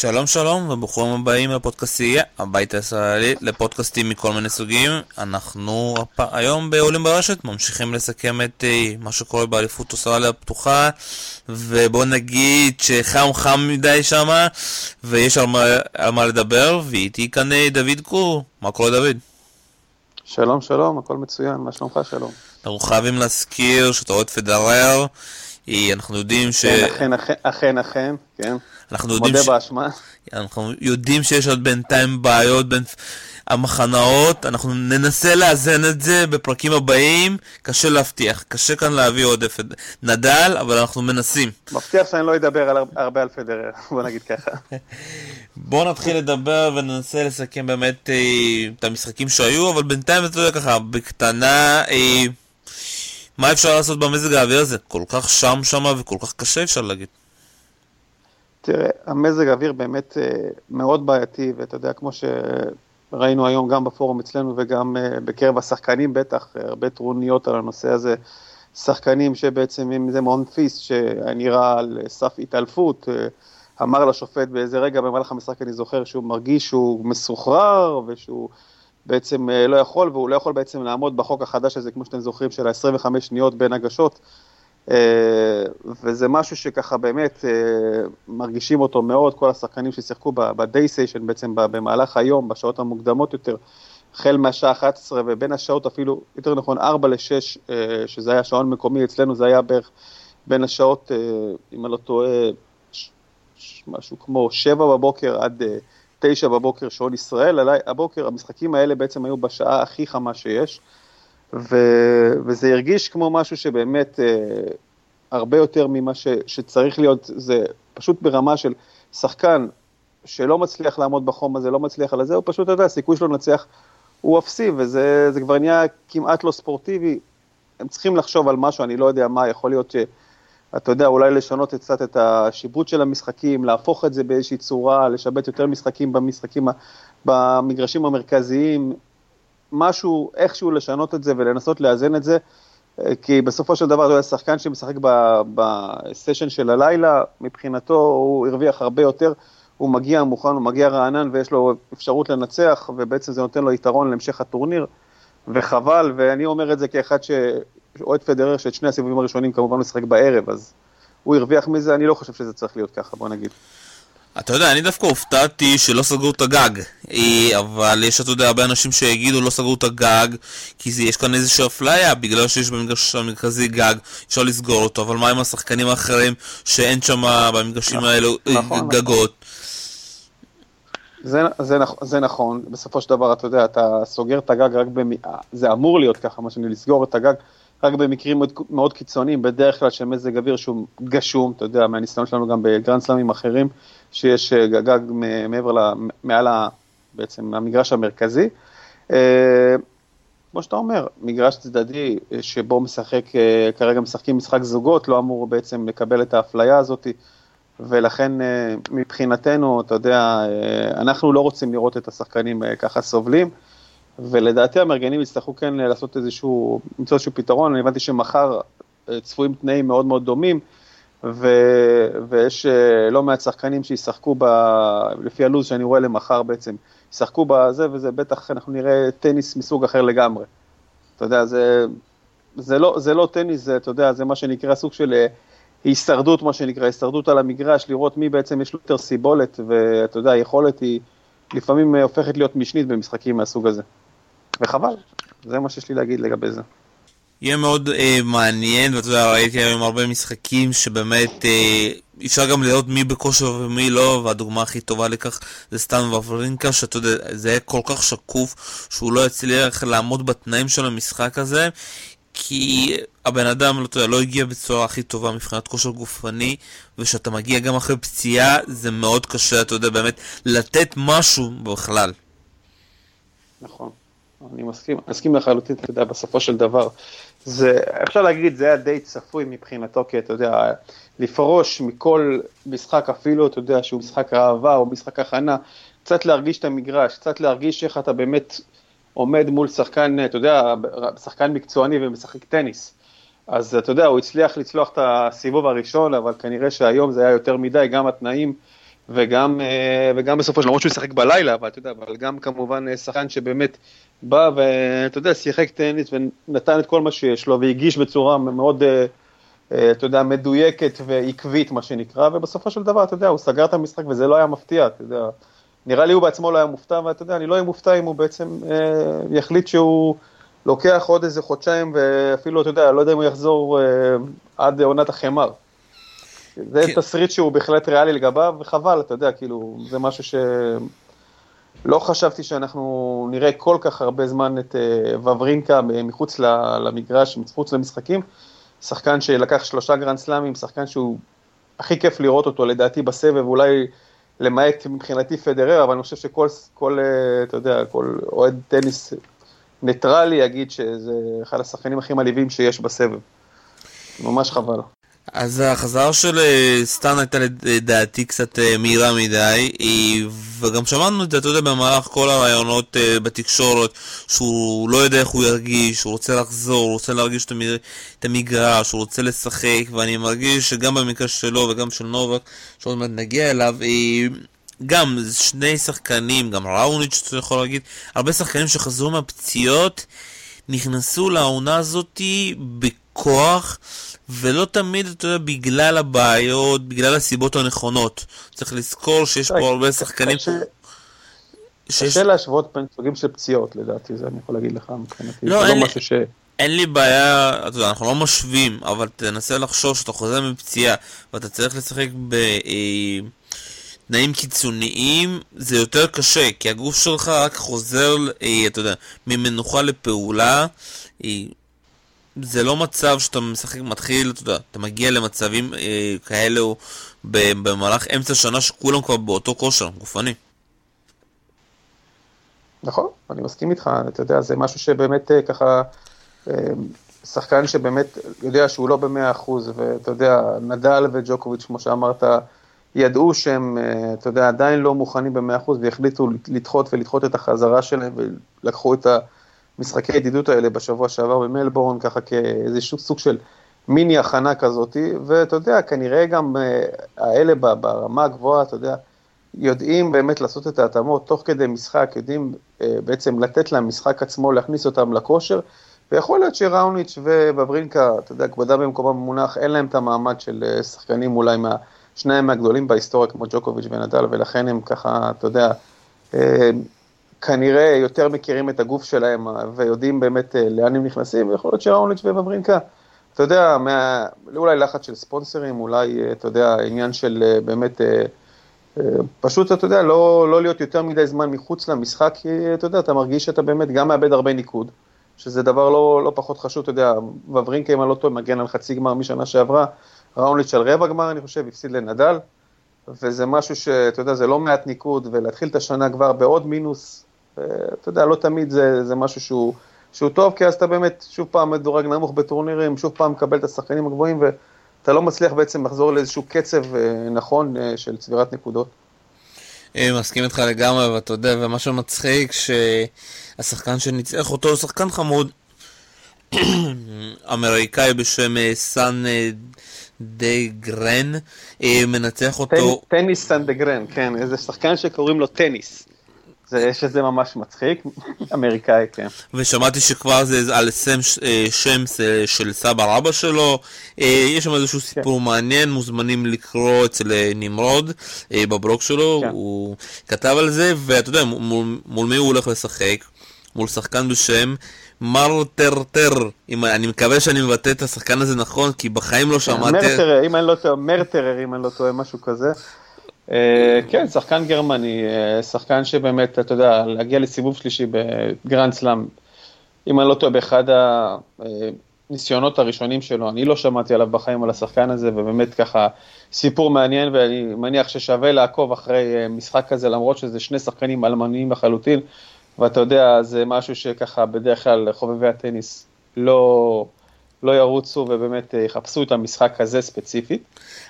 שלום שלום וברוכים הבאים לפודקאסטייה, הבית הישראלי לפודקאסטים מכל מיני סוגים. אנחנו הפ... היום בעולים ברשת ממשיכים לסכם את uh, מה שקורה באליפות אוסטרליה הפתוחה ובוא נגיד שחם חם מדי שמה ויש על מה, על מה לדבר ואיתי כאן אה, דוד קור. מה קורה דוד? שלום שלום, הכל מצוין, מה שלומך שלום? אנחנו חייבים להזכיר שאתה אוהד פדרר אנחנו יודעים ש... כן, אכן, אכן, אכן, כן. אנחנו יודעים מודה ש... באשמה. אנחנו יודעים שיש עוד בינתיים בעיות בין המחנאות, אנחנו ננסה לאזן את זה בפרקים הבאים, קשה להבטיח, קשה כאן להביא עודף נדל, אבל אנחנו מנסים. מבטיח שאני לא אדבר על הרבה על פדרר, בוא נגיד ככה. בואו נתחיל לדבר וננסה לסכם באמת אה, את המשחקים שהיו, אבל בינתיים אתה יודע ככה, בקטנה... אה, מה אפשר לעשות במזג האוויר הזה? כל כך שם שמה וכל כך קשה אפשר להגיד. תראה, המזג האוויר באמת אה, מאוד בעייתי, ואתה יודע, כמו שראינו היום גם בפורום אצלנו וגם אה, בקרב השחקנים בטח, אה, הרבה טרוניות על הנושא הזה, שחקנים שבעצם, אם זה מונפיסט שנראה על סף התעלפות, אמר לשופט באיזה רגע במהלך המשחק, אני זוכר שהוא מרגיש שהוא מסוחרר ושהוא בעצם לא יכול, והוא לא יכול בעצם לעמוד בחוק החדש הזה, כמו שאתם זוכרים, של ה-25 שניות בין הגשות. אה, וזה משהו שככה באמת אה, מרגישים אותו מאוד, כל השחקנים ששיחקו ב-day station בעצם במהלך היום, בשעות המוקדמות יותר, החל מהשעה 11 ובין השעות אפילו, יותר נכון 4 ל-6, אה, שזה היה שעון מקומי, אצלנו זה היה בערך בין השעות, אם אני לא טועה, משהו כמו 7 בבוקר עד 9 בבוקר שעון ישראל, הבוקר, המשחקים האלה בעצם היו בשעה הכי חמה שיש. ו, וזה הרגיש כמו משהו שבאמת אה, הרבה יותר ממה ש, שצריך להיות, זה פשוט ברמה של שחקן שלא מצליח לעמוד בחום הזה, לא מצליח על זה, הוא פשוט, אתה יודע, הסיכוי שלו לנצח הוא אפסי, וזה כבר נהיה כמעט לא ספורטיבי. הם צריכים לחשוב על משהו, אני לא יודע מה, יכול להיות ש... אתה יודע, אולי לשנות קצת את השיבוט של המשחקים, להפוך את זה באיזושהי צורה, לשבת יותר משחקים במשחקים, במגרשים המרכזיים, משהו, איכשהו לשנות את זה ולנסות לאזן את זה, אה, כי בסופו של דבר, שחקן שמשחק בסשן של הלילה, מבחינתו הוא הרוויח הרבה יותר, הוא מגיע מוכן, הוא מגיע רענן ויש לו אפשרות לנצח, ובעצם זה נותן לו יתרון להמשך הטורניר, וחבל, ואני אומר את זה כאחד שאוהד פדרר, שאת שני הסיבובים הראשונים כמובן משחק בערב, אז הוא הרוויח מזה, אני לא חושב שזה צריך להיות ככה, בוא נגיד. אתה יודע, אני דווקא הופתעתי שלא סגרו את הגג, אה, אבל יש, אתה יודע, הרבה אנשים שיגידו לא סגרו את הגג, כי זה, יש כאן איזושהי אפליה, בגלל שיש במגרש המרכזי גג, אפשר לסגור אותו, אבל מה עם השחקנים האחרים שאין שם במגרשים נכון, האלו אה, נכון, גגות? זה, זה, זה נכון, בסופו של דבר, אתה יודע, אתה סוגר את הגג רק במ... זה אמור להיות ככה, מה שאני לסגור את הגג רק במקרים מאוד, מאוד קיצוניים, בדרך כלל של מזג אוויר שהוא גשום, אתה יודע, מהניסיון שלנו גם בגרנד סלאמים אחרים, שיש אה, גג מעבר, ל, מעל ה, בעצם המגרש המרכזי. אה, כמו שאתה אומר, מגרש צדדי אה, שבו משחק, כרגע משחקים משחק זוגות, לא אמור בעצם לקבל את האפליה הזאת, ולכן מבחינתנו, אתה יודע, אנחנו לא רוצים לראות את השחקנים ככה סובלים. ולדעתי המארגנים יצטרכו כן לעשות איזשהו, למצוא איזשהו פתרון, אני הבנתי שמחר אה, צפויים תנאים מאוד מאוד דומים, ו, ויש אה, לא מעט שחקנים שישחקו, ב, לפי הלו"ז שאני רואה למחר בעצם, ישחקו בזה, וזה בטח, אנחנו נראה טניס מסוג אחר לגמרי. אתה יודע, זה, זה, לא, זה לא טניס, זה, אתה יודע, זה מה שנקרא סוג של אה, הישרדות, מה שנקרא, הישרדות על המגרש, לראות מי בעצם יש לו יותר סיבולת, ואתה יודע, היכולת היא לפעמים הופכת להיות משנית במשחקים מהסוג הזה. וחבל, זה מה שיש לי להגיד לגבי זה. יהיה מאוד אה, מעניין, ואתה יודע, ראיתי היום הרבה משחקים שבאמת אה, אפשר גם לראות מי בכושר ומי לא, והדוגמה הכי טובה לכך זה סטן וברינקה, שאתה יודע, זה היה כל כך שקוף שהוא לא יצליח לעמוד בתנאים של המשחק הזה, כי הבן אדם, לא, יודע, לא הגיע בצורה הכי טובה מבחינת כושר גופני, וכשאתה מגיע גם אחרי פציעה, זה מאוד קשה, אתה יודע, באמת, לתת משהו בכלל. נכון. אני מסכים, מסכים לחלוטין, אתה יודע, בסופו של דבר. זה, אפשר להגיד, זה היה די צפוי מבחינתו, כי אתה יודע, לפרוש מכל משחק, אפילו, אתה יודע, שהוא משחק אהבה או משחק הכנה, קצת להרגיש את המגרש, קצת להרגיש איך אתה באמת עומד מול שחקן, אתה יודע, שחקן מקצועני ומשחק טניס. אז אתה יודע, הוא הצליח לצלוח את הסיבוב הראשון, אבל כנראה שהיום זה היה יותר מדי, גם התנאים וגם, אה, וגם בסופו של למרות שהוא ישחק בלילה, אבל אתה יודע, אבל גם כמובן אה, שחקן שבאמת בא ואתה יודע, שיחק טניס ונתן את כל מה שיש לו והגיש בצורה מאוד, אתה יודע, מדויקת ועקבית מה שנקרא, ובסופו של דבר, אתה יודע, הוא סגר את המשחק וזה לא היה מפתיע, אתה יודע, נראה לי הוא בעצמו לא היה מופתע, ואתה יודע, אני לא אהיה מופתע אם הוא בעצם אה, יחליט שהוא לוקח עוד איזה חודשיים, ואפילו, אתה יודע, לא יודע אם הוא יחזור אה, עד עונת החמר. זה כן. תסריט שהוא בהחלט ריאלי לגביו, וחבל, אתה יודע, כאילו, זה משהו ש... לא חשבתי שאנחנו נראה כל כך הרבה זמן את אה, ואוורינקה מחוץ למגרש, מחוץ למשחקים. שחקן שלקח שלושה גרנד סלאמים, שחקן שהוא הכי כיף לראות אותו לדעתי בסבב, אולי למעט מבחינתי פדרר, אבל אני חושב שכל, כל, אה, אתה יודע, כל אוהד טניס ניטרלי יגיד שזה אחד השחקנים הכי מלהיבים שיש בסבב. ממש חבל. אז החזרה של אה, סטן הייתה לדעתי קצת אה, מהירה מדי, וגם שמענו את זה, אתה יודע, במהלך כל הרעיונות בתקשורת, שהוא לא יודע איך הוא ירגיש, הוא רוצה לחזור, הוא רוצה להרגיש את המגרש, הוא רוצה לשחק, ואני מרגיש שגם במקרה שלו וגם של נובק, שעוד מעט נגיע אליו, גם שני שחקנים, גם ראוניץ', אתה יכול להגיד, הרבה שחקנים שחזרו מהפציעות, נכנסו לעונה הזאתי בכוח. ולא תמיד, אתה יודע, בגלל הבעיות, בגלל הסיבות הנכונות. צריך לזכור שיש פה הרבה שחקנים... קשה להשוות בין סוגים של פציעות, לדעתי, זה אני יכול להגיד לך מבחינתי. לא, אין לא משהו ש... אין לי בעיה, אתה יודע, אנחנו לא משווים, אבל תנסה לחשוב שאתה חוזר מפציעה ואתה צריך לשחק בתנאים קיצוניים, זה יותר קשה, כי הגוף שלך רק חוזר, אה, אתה יודע, ממנוחה לפעולה. זה לא מצב שאתה משחק, מתחיל, אתה יודע, אתה מגיע למצבים אה, כאלו במהלך אמצע שנה שכולם כבר באותו כושר גופני. נכון, אני מסכים איתך, אתה יודע, זה משהו שבאמת אה, ככה, אה, שחקן שבאמת יודע שהוא לא במאה אחוז, ואתה יודע, נדל וג'וקוביץ', כמו שאמרת, ידעו שהם, אה, אתה יודע, עדיין לא מוכנים במאה אחוז, והחליטו לדחות ולדחות את החזרה שלהם, ולקחו את ה... משחקי הידידות האלה בשבוע שעבר במלבורן, ככה כאיזשהו סוג של מיני הכנה כזאתי, ואתה יודע, כנראה גם אה, האלה ברמה הגבוהה, אתה יודע, יודעים באמת לעשות את ההתאמות תוך כדי משחק, יודעים אה, בעצם לתת למשחק עצמו, להכניס אותם לכושר, ויכול להיות שראוניץ' ובברינקה, אתה יודע, כבודה במקומם המונח, אין להם את המעמד של אה, שחקנים אולי מה, שניים מהגדולים בהיסטוריה כמו ג'וקוביץ' ונדל, ולכן הם ככה, אתה יודע, כנראה יותר מכירים את הגוף שלהם ויודעים באמת אה, לאן הם נכנסים, ויכול להיות שראוניץ' ובברינקה, אתה יודע, מה, אולי לחץ של ספונסרים, אולי, אה, אתה יודע, עניין של אה, באמת, פשוט, אתה יודע, לא, לא להיות יותר מדי זמן מחוץ למשחק, כי אתה יודע, אתה מרגיש שאתה באמת גם מאבד הרבה ניקוד, שזה דבר לא, לא פחות חשוב, אתה יודע, וברינקה, אם אני לא טועה, מגן על חצי גמר משנה שעברה, ראוניץ' על רבע גמר, אני חושב, הפסיד לנדל. וזה משהו שאתה יודע, זה לא מעט ניקוד, ולהתחיל את השנה כבר בעוד מינוס, אתה יודע, לא תמיד זה, זה משהו שהוא, שהוא טוב, כי אז אתה באמת שוב פעם מדורג נמוך בטורנירים, שוב פעם מקבל את השחקנים הגבוהים, ואתה לא מצליח בעצם לחזור לאיזשהו קצב אה, נכון אה, של צבירת נקודות. אני אה, מסכים איתך לגמרי, ואתה יודע, ומה שמצחיק, שהשחקן שניצח אותו הוא שחקן חמוד, אמריקאי בשם סאן דה גרן, מנצח אותו... טניס סנדגרן, כן, איזה שחקן שקוראים לו טניס. זה שזה ממש מצחיק, אמריקאי, כן. ושמעתי שכבר זה על שם, אה, שם של סבא רבא שלו, אה, יש שם איזשהו כן. סיפור מעניין, מוזמנים לקרוא אצל אה, נמרוד בבלוג שלו, כן. הוא כתב על זה, ואתה יודע, מול, מול מי הוא הולך לשחק? מול שחקן בשם מרטרטר, אני מקווה שאני מבטא את השחקן הזה נכון, כי בחיים לא כן, שמעתי... מרטרר, אם אני לא טועה, מרטרר, אם אני לא טועה, משהו כזה. אה, כן, שחקן גרמני, אה, שחקן שבאמת, אתה יודע, להגיע לסיבוב שלישי בגרנד סלאם, אם אני לא טועה, באחד הניסיונות הראשונים שלו, אני לא שמעתי עליו בחיים על השחקן הזה, ובאמת ככה סיפור מעניין, ואני מניח ששווה לעקוב אחרי אה, משחק כזה, למרות שזה שני שחקנים אלמניים לחלוטין, ואתה יודע, זה משהו שככה בדרך כלל חובבי הטניס לא... לא ירוצו ובאמת אה, יחפשו את המשחק הזה ספציפית.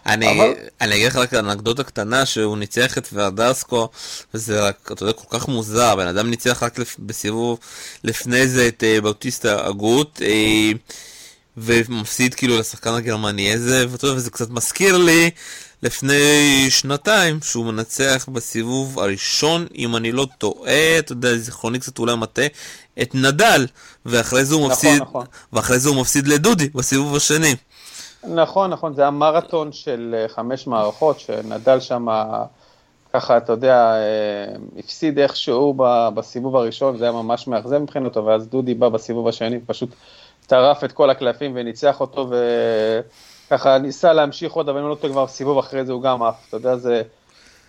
אני, אבל... אני אגיד לך רק אנקדוטה קטנה שהוא ניצח את ורדסקו וזה רק, אתה יודע, כל כך מוזר, בן אדם ניצח רק לפ, בסיבוב לפני זה את uh, באוטיסטה הגות uh, ומפסיד כאילו לשחקן הגרמני הזה, ואתה יודע, וזה קצת מזכיר לי לפני שנתיים, שהוא מנצח בסיבוב הראשון, אם אני לא טועה, אתה יודע, זיכרוני קצת אולי מטעה, את נדל, ואחרי זה הוא נכון, מפסיד, נכון. ואחרי זה הוא מפסיד לדודי בסיבוב השני. נכון, נכון, זה היה מרתון של אה, חמש מערכות, שנדל שם, ככה, אתה יודע, אה, הפסיד איכשהו בסיבוב הראשון, זה היה ממש מאכזב מבחינתו, ואז דודי בא בסיבוב השני, פשוט טרף את כל הקלפים וניצח אותו, וככה ניסה להמשיך עוד, אבל אם לא טועה כבר סיבוב אחרי זה הוא גם עף, אתה יודע, זה...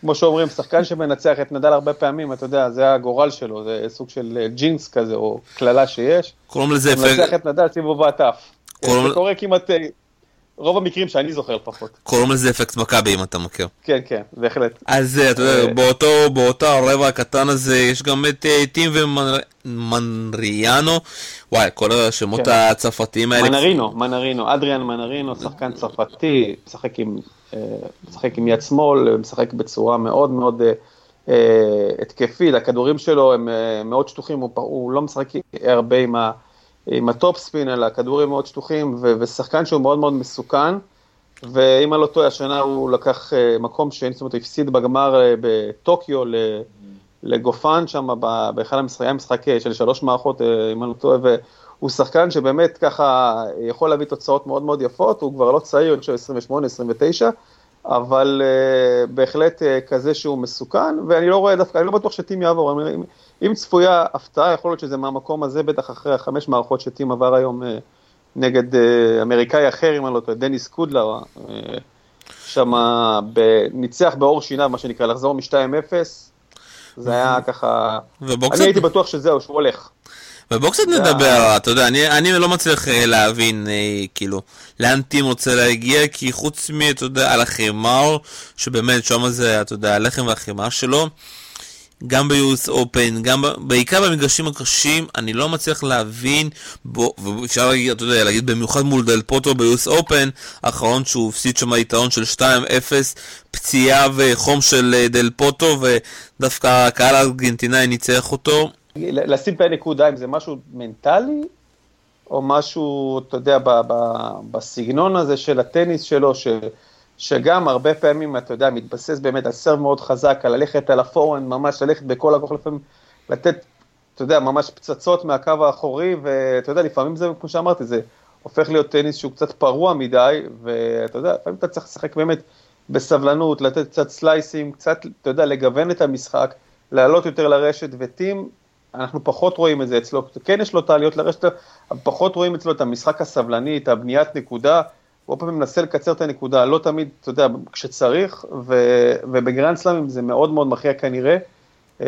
כמו שאומרים, שחקן שמנצח את נדל הרבה פעמים, אתה יודע, זה הגורל שלו, זה סוג של אה, ג'ינס כזה, או קללה שיש. קוראים לזה. מנצח את נדל סיבוב ועטף. זה קורה כמעט רוב המקרים שאני זוכר לפחות. קוראים לזה אפקט מכבי אם אתה מכיר. כן, כן, בהחלט. אז אתה יודע, אה, באותו, באותו הרבע הקטן הזה יש גם את אה, טים ומנריאנו, וואי, כל השמות כן. הצרפתיים האלה. מנרינו, מנרינו, אדריאן מנרינו, שחקן צרפתי, משחק עם, אה, משחק עם יד שמאל, משחק בצורה מאוד מאוד התקפית, הכדורים שלו הם מאוד שטוחים, הוא, הוא לא משחק הרבה עם ה... עם הטופ ספין, אלא כדורים מאוד שטוחים, ו- ושחקן שהוא מאוד מאוד מסוכן, ואם אני לא טועה, השנה הוא לקח אה, מקום שני, זאת אומרת, הפסיד בגמר אה, בטוקיו לגופן שם, באחד המשחקים, משחק uh, של שלוש מערכות, אם אני לא טועה, והוא שחקן שבאמת ככה יכול להביא תוצאות מאוד מאוד יפות, הוא כבר לא צעיר, אני חושב 28-29, אבל uh, בהחלט uh, כזה שהוא מסוכן, ואני לא רואה דווקא, אני לא בטוח שטים יעבור, אם, אם צפויה הפתעה, יכול להיות שזה מהמקום הזה, בטח אחרי החמש מערכות שטים עבר היום uh, נגד uh, אמריקאי אחר, אם אני לא טועה, דניס קודלר, uh, שם ניצח באור שיניו, מה שנקרא, לחזור מ-2-0, זה היה ככה, אני הייתי בטוח שזהו, שהוא הולך. ובואו קצת נדבר, אתה יודע, אני, אני לא מצליח אה, להבין, אה, כאילו, לאן טים רוצה להגיע, כי חוץ מ, אתה יודע, על החימר, שבאמת שם זה, אתה יודע, הלחם והחימר שלו, גם ב-US Open, גם בעיקר במגרשים הקשים, אני לא מצליח להבין, בו, ואפשר להגיד, אתה יודע, להגיד במיוחד מול דל פוטו ב-US Open, האחרון שהוא הפסיד שם יתרון של 2-0, פציעה וחום של אה, דל פוטו, ודווקא הקהל הארגנטינאי ניצח אותו. לשים את הנקודה, אם זה משהו מנטלי, או משהו, אתה יודע, ב, ב, בסגנון הזה של הטניס שלו, ש, שגם הרבה פעמים, אתה יודע, מתבסס באמת על סרב מאוד חזק, על ללכת על הפורן, ממש ללכת בכל הכוח, לפעמים לתת, אתה יודע, ממש פצצות מהקו האחורי, ואתה יודע, לפעמים זה, כמו שאמרתי, זה הופך להיות טניס שהוא קצת פרוע מדי, ואתה יודע, לפעמים אתה צריך לשחק באמת בסבלנות, לתת קצת סלייסים, קצת, אתה יודע, לגוון את המשחק, לעלות יותר לרשת, וטים אנחנו פחות רואים את זה אצלו, כן יש לו את העליות לרשת, אבל פחות רואים אצלו את המשחק הסבלני, את הבניית נקודה, הוא הרבה פעמים מנסה לקצר את הנקודה, לא תמיד, אתה יודע, כשצריך, ו, ובגרנד סלאמים זה מאוד מאוד מכריע כנראה, אה,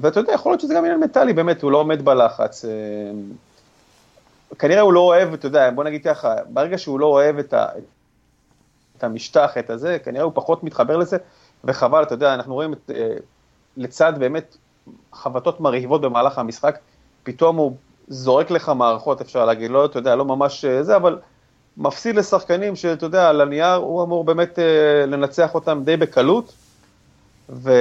ואתה יודע, יכול להיות שזה גם עניין מנטלי, באמת, הוא לא עומד בלחץ. אה, כנראה הוא לא אוהב, אתה יודע, בוא נגיד ככה, ברגע שהוא לא אוהב את, ה, את המשטח, את הזה, כנראה הוא פחות מתחבר לזה, וחבל, אתה יודע, אנחנו רואים את, אה, לצד באמת חבטות מרהיבות במהלך המשחק, פתאום הוא זורק לך מערכות, אפשר להגיד, לא, אתה יודע, לא ממש זה, אבל מפסיד לשחקנים שאתה יודע, על הנייר הוא אמור באמת אה, לנצח אותם די בקלות, ו...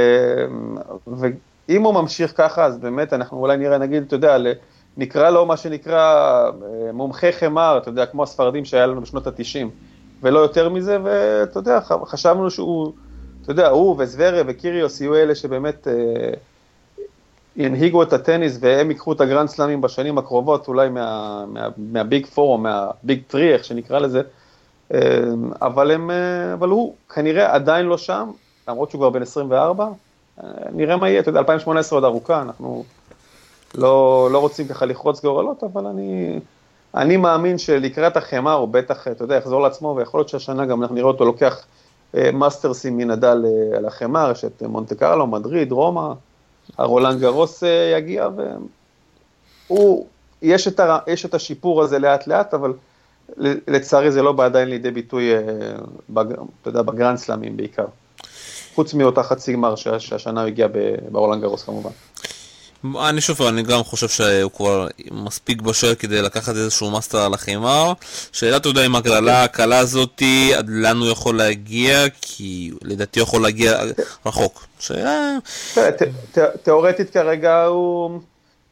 ואם הוא ממשיך ככה, אז באמת אנחנו אולי נראה, נגיד, אתה יודע, נקרא לו מה שנקרא אה, מומחה חמר, אתה יודע, כמו הספרדים שהיה לנו בשנות ה-90, ולא יותר מזה, ואתה יודע, חשבנו שהוא, אתה יודע, הוא וזוורה וקיריוס יהיו אלה שבאמת... ינהיגו את הטניס והם ייקחו את הגרנד סלאמים בשנים הקרובות, אולי מה, מה, מהביג פור או מהביג טרי, איך שנקרא לזה, אה, אבל, הם, אה, אבל הוא כנראה עדיין לא שם, למרות שהוא כבר בן 24, אה, נראה מה יהיה, אתה יודע, 2018 עוד ארוכה, אנחנו לא, לא רוצים ככה לחרוץ גורלות, אבל אני, אני מאמין שלקראת החמר הוא בטח, אתה יודע, יחזור לעצמו, ויכול להיות שהשנה גם אנחנו נראה אותו לוקח מאסטרסים מנדל על החמר, יש את מונטה קרלו, מדריד, רומא, הרולנד גרוס אה, יגיע, והוא, יש את, ה, יש את השיפור הזה לאט לאט, אבל לצערי זה לא בא עדיין לידי ביטוי, אה, בג, אתה יודע, בגרנד סלאמים בעיקר. חוץ מאותה חצי גמר שהשנה הוא הגיע ברולנד גארוס כמובן. אני שוב, אני גם חושב שהוא כבר מספיק בשל כדי לקחת איזשהו מאסטר על החימר. שאלה, אתה יודע, אם הגרלה הקלה הזאתי, עד לאן הוא יכול להגיע, כי לדעתי הוא יכול להגיע רחוק. שאלה... תיאורטית כרגע הוא...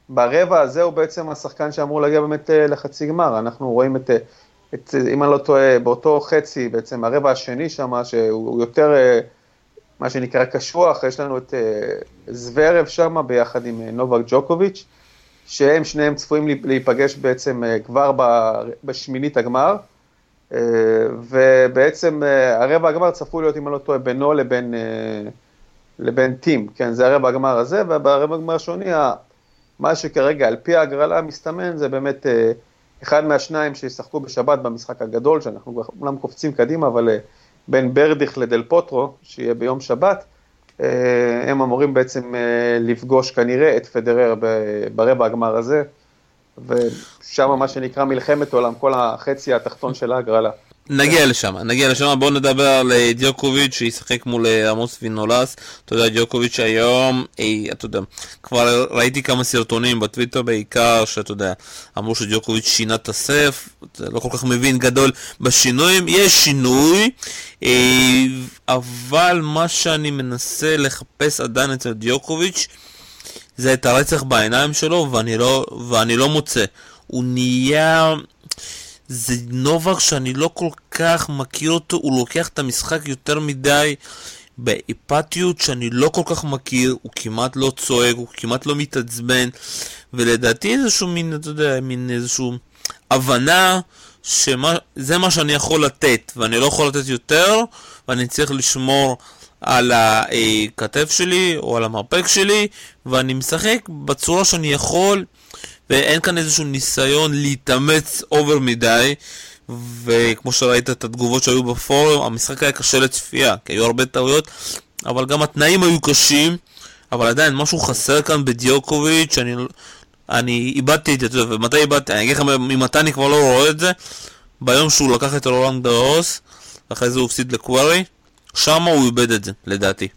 ברבע הזה הוא בעצם השחקן שאמור להגיע באמת אה, לחצי גמר. אנחנו רואים את אה, את, אם אני לא טועה, באותו חצי, בעצם הרבע השני שם, שהוא יותר, אה, מה שנקרא קשוח, יש לנו את זוורב שם ביחד עם נובק ג'וקוביץ', שהם שניהם צפויים להיפגש בעצם כבר בשמינית הגמר. ובעצם הרבע הגמר צפוי להיות, אם אני לא טועה, בינו לבין, לבין טים, כן, זה הרבע הגמר הזה, וברבע הגמר השני, מה שכרגע על פי ההגרלה מסתמן זה באמת אה, אחד מהשניים שישחקו בשבת במשחק הגדול, שאנחנו אומנם קופצים קדימה, אבל אה, בין ברדיך לדל פוטרו, שיהיה ביום שבת, אה, הם אמורים בעצם לפגוש כנראה את פדרר ברבע הגמר הזה, ושם מה שנקרא מלחמת עולם, כל החצי התחתון של ההגרלה. נגיע לשם, נגיע לשם, בואו נדבר על אה, דיוקוביץ' שישחק מול אה, עמוס וינולס. אתה יודע, דיוקוביץ' היום, אי, אתה יודע, כבר ראיתי כמה סרטונים בטוויטר בעיקר, שאתה יודע, אמרו שדיוקוביץ' שינה את הסף, לא כל כך מבין גדול בשינויים, יש שינוי, אי, אה, אבל מה שאני מנסה לחפש עדיין אצל דיוקוביץ' זה את הרצח בעיניים שלו, ואני לא, ואני לא מוצא. הוא נהיה... זה נובק שאני לא כל כך מכיר אותו, הוא לוקח את המשחק יותר מדי באפתיות שאני לא כל כך מכיר, הוא כמעט לא צועק, הוא כמעט לא מתעצבן, ולדעתי איזשהו מין, אתה יודע, מין איזשהו הבנה שזה מה שאני יכול לתת, ואני לא יכול לתת יותר, ואני צריך לשמור על הכתף שלי או על המרפק שלי, ואני משחק בצורה שאני יכול. ואין כאן איזשהו ניסיון להתאמץ אובר מדי וכמו שראית את התגובות שהיו בפורום, המשחק היה קשה לצפייה, כי היו הרבה טעויות, אבל גם התנאים היו קשים, אבל עדיין משהו חסר כאן בדיוקוביץ', אני, אני איבדתי את זה, ומתי איבדתי? אני אגיד לך ממתי אני כבר לא רואה את זה, ביום שהוא לקח את רולנד דרוס, אחרי זה הוא הפסיד לקוורי, שם הוא איבד את זה, לדעתי.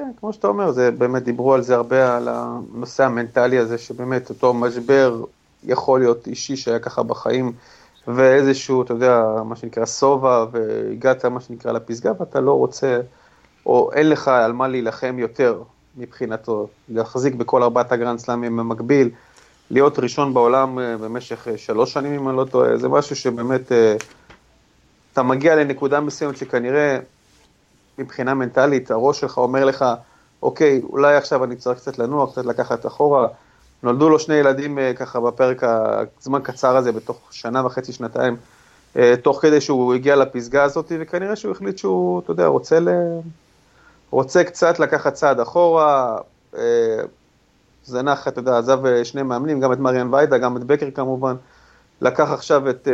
כן, כמו שאתה אומר, זה באמת דיברו על זה הרבה, על הנושא המנטלי הזה, שבאמת אותו משבר יכול להיות אישי שהיה ככה בחיים, ואיזשהו, אתה יודע, מה שנקרא שובע, והגעת, מה שנקרא, לפסגה, ואתה לא רוצה, או אין לך על מה להילחם יותר מבחינתו, להחזיק בכל ארבעת הגרנד סלאמים במקביל, להיות ראשון בעולם אה, במשך אה, שלוש שנים, אם אני לא טועה, זה משהו שבאמת, אה, אתה מגיע לנקודה מסוימת שכנראה מבחינה מנטלית, הראש שלך אומר לך, אוקיי, אולי עכשיו אני צריך קצת לנוח, קצת לקחת אחורה. נולדו לו שני ילדים אה, ככה בפרק הזמן קצר הזה, בתוך שנה וחצי, שנתיים, אה, תוך כדי שהוא הגיע לפסגה הזאת, וכנראה שהוא החליט שהוא, אתה יודע, רוצה, ל... רוצה קצת לקחת צעד אחורה. אה, זנח, אתה יודע, עזב שני מאמנים, גם את מריאן ויידה, גם את בקר כמובן. לקח עכשיו את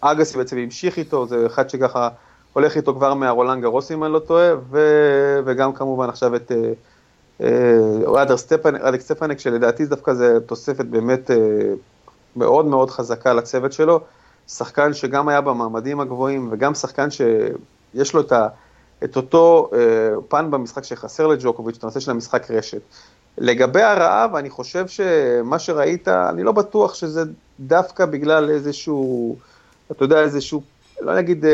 אגסי בעצם המשיך איתו, זה אחד שככה הולך איתו כבר מהרולנד גרוס אם אני לא טועה, ו... וגם כמובן עכשיו את ראדר אה, סטפנק, שלדעתי דווקא זה תוספת באמת אה, מאוד מאוד חזקה לצוות שלו, שחקן שגם היה במעמדים הגבוהים וגם שחקן שיש לו את, ה... את אותו אה, פן במשחק שחסר לג'וקוביץ', את הנושא של המשחק רשת. לגבי הרעב, אני חושב שמה שראית, אני לא בטוח שזה דווקא בגלל איזשהו, אתה יודע, איזשהו לא נגיד אה,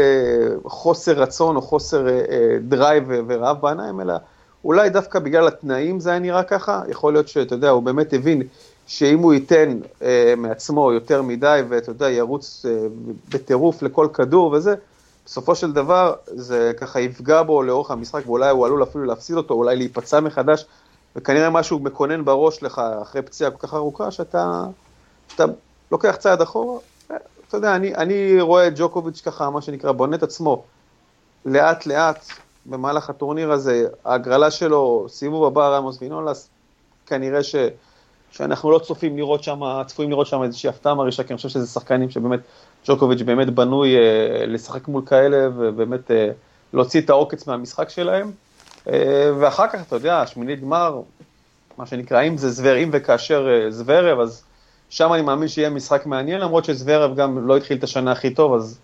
חוסר רצון או חוסר אה, אה, drive ורעב בעיניים, אלא אולי דווקא בגלל התנאים זה היה נראה ככה, יכול להיות שאתה יודע, הוא באמת הבין שאם הוא ייתן אה, מעצמו יותר מדי, ואתה יודע, ירוץ אה, בטירוף לכל כדור וזה, בסופו של דבר זה ככה יפגע בו לאורך המשחק, ואולי הוא עלול אפילו להפסיד אותו, אולי להיפצע מחדש, וכנראה משהו מקונן בראש לך אחרי פציעה כל כך ארוכה, שאתה לוקח צעד אחורה, אתה יודע, אני, אני רואה את ג'וקוביץ' ככה, מה שנקרא, בונה את עצמו לאט לאט במהלך הטורניר הזה, ההגרלה שלו, סיבוב הבא רמוס וינולס, כנראה ש, שאנחנו לא צופים לראות שם, צפויים לראות שם איזושהי הפתעה מרעישה, כי אני חושב שזה שחקנים שבאמת, ג'וקוביץ' באמת בנוי אה, לשחק מול כאלה, ובאמת אה, להוציא את העוקץ מהמשחק שלהם. אה, ואחר כך, אתה יודע, שמינית גמר, מה שנקרא, אם זה זוור, אם וכאשר אה, זוורב, אז שם אני מאמין שיהיה משחק מעניין, למרות שזוורב גם לא התחיל את השנה הכי טוב, אז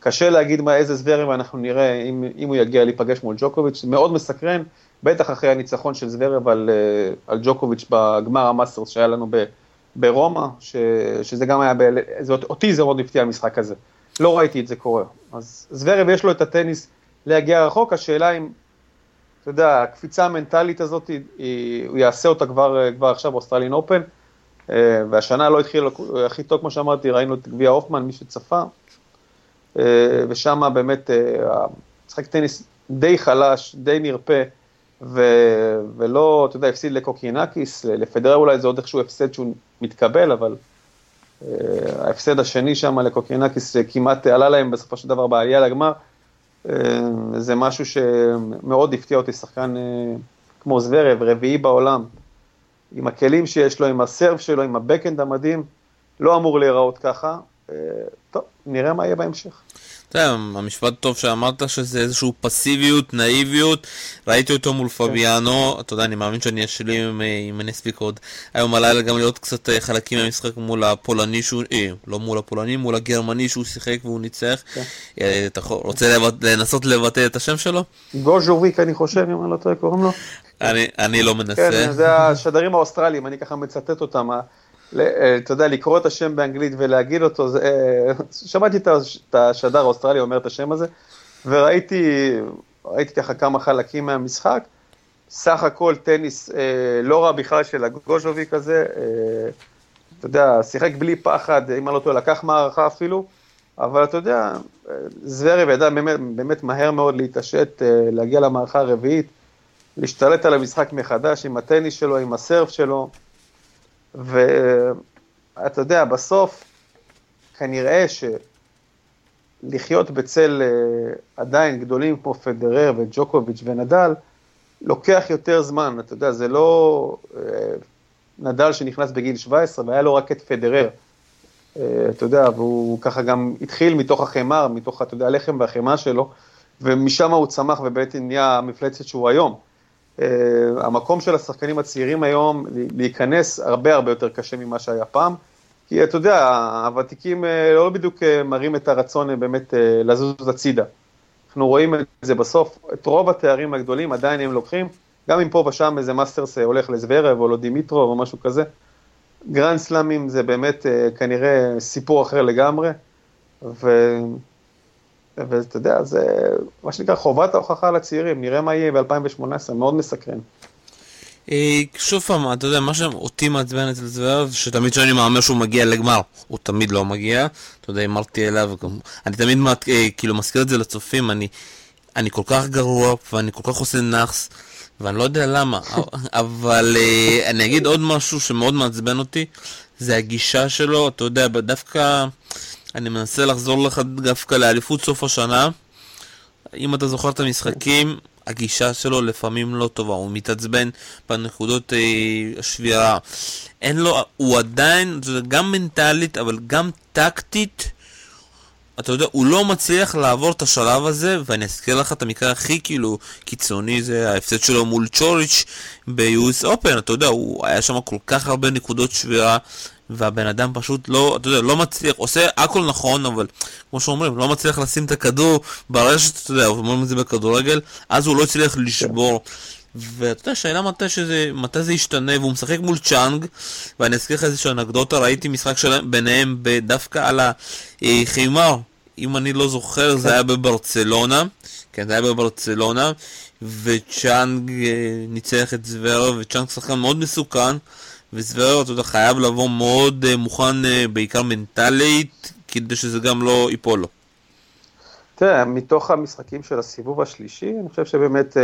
קשה להגיד מה, איזה זוורב אנחנו נראה אם, אם הוא יגיע להיפגש מול ג'וקוביץ', מאוד מסקרן, בטח אחרי הניצחון של זוורב על, אה, על ג'וקוביץ' בגמר המאסטרס שהיה לנו ב, ברומא, ש, שזה גם היה, ב, זה, אותי זה מאוד הפתיע המשחק הזה, לא ראיתי את זה קורה. אז זוורב יש לו את הטניס להגיע רחוק, השאלה אם, אתה יודע, הקפיצה המנטלית הזאת, היא, הוא יעשה אותה כבר, כבר עכשיו ב-Australian Open. והשנה לא התחיל הכי טוב, כמו שאמרתי, ראינו את גביע הופמן, מי שצפה, ושם באמת משחק טניס די חלש, די נרפה, ו, ולא, אתה יודע, הפסיד לקוקינאקיס, לפדרר אולי זה עוד איכשהו הפסד שהוא מתקבל, אבל ההפסד השני שם לקוקינאקיס כמעט עלה להם בסופו של דבר בעלייה לגמר, זה משהו שמאוד הפתיע אותי, שחקן כמו זוורב, רביעי בעולם, עם הכלים שיש לו, עם הסרב שלו, עם הבקאנד המדהים, לא אמור להיראות ככה. Uh, טוב, נראה מה יהיה בהמשך. אתה יודע, המשפט טוב שאמרת שזה איזושהי פסיביות, נאיביות, ראיתי אותו מול כן. פביאנו, אתה יודע, אני מאמין שאני אשלים אם אני אספיק עוד היום הלילה גם להיות קצת אה, חלקים מהמשחק מול הפולני שהוא, אה, לא מול הפולני, מול הגרמני שהוא שיחק והוא ניצח. כן. אה, אתה רוצה לנסות לבטא את השם שלו? גוז'וביק אני חושב, אם אני לא טועה, קוראים לו. אני לא מנסה. כן, זה השדרים האוסטרליים, אני ככה מצטט אותם. אה, אתה יודע, לקרוא את השם באנגלית ולהגיד אותו, זה, אה, שמעתי את השדר האוסטרלי אומר את השם הזה, וראיתי ראיתי ככה כמה חלקים מהמשחק, סך הכל טניס אה, לא רע בכלל של הגוז'וביק הזה, אתה יודע, שיחק בלי פחד, אם אני לא טועה, לקח מערכה אפילו, אבל אתה יודע, זוורב ידע באמת, באמת מהר מאוד להתעשת, להגיע למערכה הרביעית, להשתלט על המשחק מחדש עם הטניס שלו, עם הסרף שלו. ואתה יודע, בסוף, כנראה שלחיות בצל אה, עדיין גדולים כמו פדרר וג'וקוביץ' ונדל, לוקח יותר זמן, אתה יודע, זה לא אה, נדל שנכנס בגיל 17 והיה לו רק את פדרר, אה, אתה יודע, והוא ככה גם התחיל מתוך החמר, מתוך, אתה יודע, הלחם והחמאה שלו, ומשם הוא צמח ובעצם נהיה המפלצת שהוא היום. Uh, המקום של השחקנים הצעירים היום להיכנס הרבה הרבה יותר קשה ממה שהיה פעם, כי אתה יודע, הוותיקים uh, לא בדיוק uh, מראים את הרצון באמת לזוז הצידה. אנחנו רואים את זה בסוף, את רוב התארים הגדולים עדיין הם לוקחים, גם אם פה ושם איזה מאסטרס הולך לזוורב או לדימיטרו או משהו כזה. גרנד סלאמים זה באמת כנראה סיפור אחר לגמרי, ו... ואתה יודע, זה מה שנקרא חובת ההוכחה לצעירים, נראה מה יהיה ב-2018, מאוד מסקרן. אה, שוב פעם, אתה יודע, מה שאותי מעצבן אצל זוורב, שתמיד כשאני מהמר שהוא מגיע לגמר, הוא תמיד לא מגיע, אתה יודע, הימרתי עליו, אני תמיד אה, כאילו מזכיר את זה לצופים, אני, אני כל כך גרוע, ואני כל כך עושה נאחס, ואני לא יודע למה, אבל אה, אני אגיד עוד משהו שמאוד מעצבן אותי, זה הגישה שלו, אתה יודע, דווקא... אני מנסה לחזור לך דווקא לאליפות סוף השנה. אם אתה זוכר את המשחקים, הגישה שלו לפעמים לא טובה, הוא מתעצבן בנקודות אה, השבירה. אין לו, הוא עדיין, זה גם מנטלית, אבל גם טקטית, אתה יודע, הוא לא מצליח לעבור את השלב הזה, ואני אזכיר לך את המקרה הכי כאילו קיצוני, זה ההפסד שלו מול צ'וריץ' ב-US Open, אתה יודע, הוא היה שם כל כך הרבה נקודות שבירה, והבן אדם פשוט לא, אתה יודע, לא מצליח, עושה הכל נכון, אבל כמו שאומרים, לא מצליח לשים את הכדור ברשת, אתה יודע, אומרים את זה בכדורגל, אז הוא לא הצליח לשבור. ואתה יודע, שאלה מתי, שזה, מתי זה ישתנה, והוא משחק מול צ'אנג, ואני אזכיר לך איזושהי אנקדוטה, ראיתי משחק שלהם ביניהם דווקא על החימר, אם אני לא זוכר, זה היה בברצלונה, כן, זה היה בברצלונה, וצ'אנג אה, ניצח את זוורב, וצ'אנג שחקן מאוד מסוכן, וזוורר, אתה יודע, חייב לבוא מאוד uh, מוכן, uh, בעיקר מנטלית, כדי שזה גם לא ייפול לו. תראה, מתוך המשחקים של הסיבוב השלישי, אני חושב שבאמת uh,